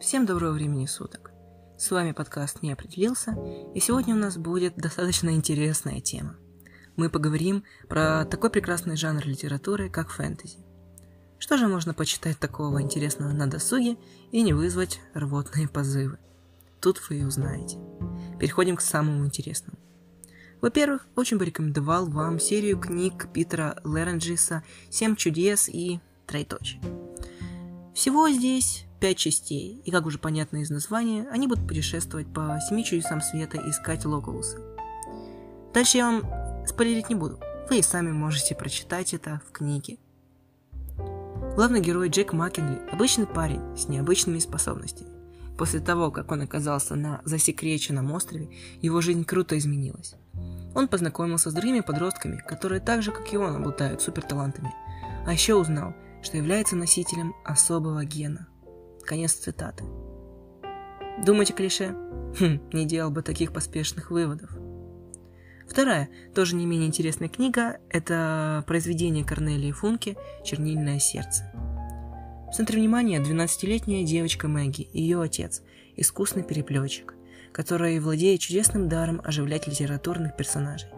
Всем доброго времени суток. С вами подкаст «Не определился», и сегодня у нас будет достаточно интересная тема. Мы поговорим про такой прекрасный жанр литературы, как фэнтези. Что же можно почитать такого интересного на досуге и не вызвать рвотные позывы? Тут вы и узнаете. Переходим к самому интересному. Во-первых, очень бы рекомендовал вам серию книг Питера Леренджиса «Семь чудес» и «Троеточие». Всего здесь пять частей, и, как уже понятно из названия, они будут путешествовать по семи чудесам света и искать Локулуса. Дальше я вам спойлерить не буду, вы и сами можете прочитать это в книге. Главный герой Джек Маккенли – обычный парень с необычными способностями. После того, как он оказался на засекреченном острове, его жизнь круто изменилась. Он познакомился с другими подростками, которые так же, как и он, обладают суперталантами. А еще узнал, что является носителем особого гена. Конец цитаты. Думаете клише? Хм, не делал бы таких поспешных выводов. Вторая, тоже не менее интересная книга, это произведение Корнелии Функе «Чернильное сердце». В центре внимания 12-летняя девочка Мэгги и ее отец, искусный переплетчик, который владеет чудесным даром оживлять литературных персонажей.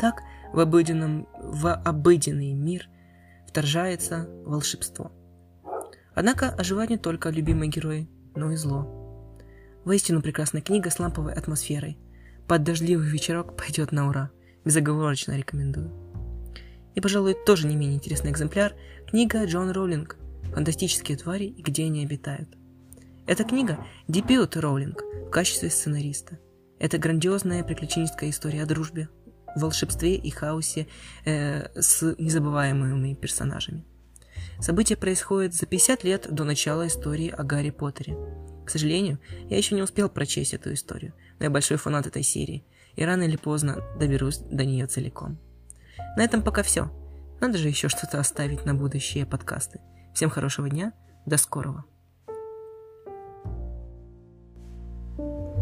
Так в, обыденном, в обыденный мир вторжается волшебство. Однако оживают не только любимые герои, но и зло. Воистину прекрасная книга с ламповой атмосферой. Под дождливый вечерок пойдет на ура. Безоговорочно рекомендую. И, пожалуй, тоже не менее интересный экземпляр – книга Джон Роулинг «Фантастические твари и где они обитают». Эта книга – дебют Роулинг в качестве сценариста. Это грандиозная приключенческая история о дружбе, волшебстве и хаосе э, с незабываемыми персонажами. Событие происходит за 50 лет до начала истории о Гарри Поттере. К сожалению, я еще не успел прочесть эту историю, но я большой фанат этой серии, и рано или поздно доберусь до нее целиком. На этом пока все. Надо же еще что-то оставить на будущие подкасты. Всем хорошего дня, до скорого. thank you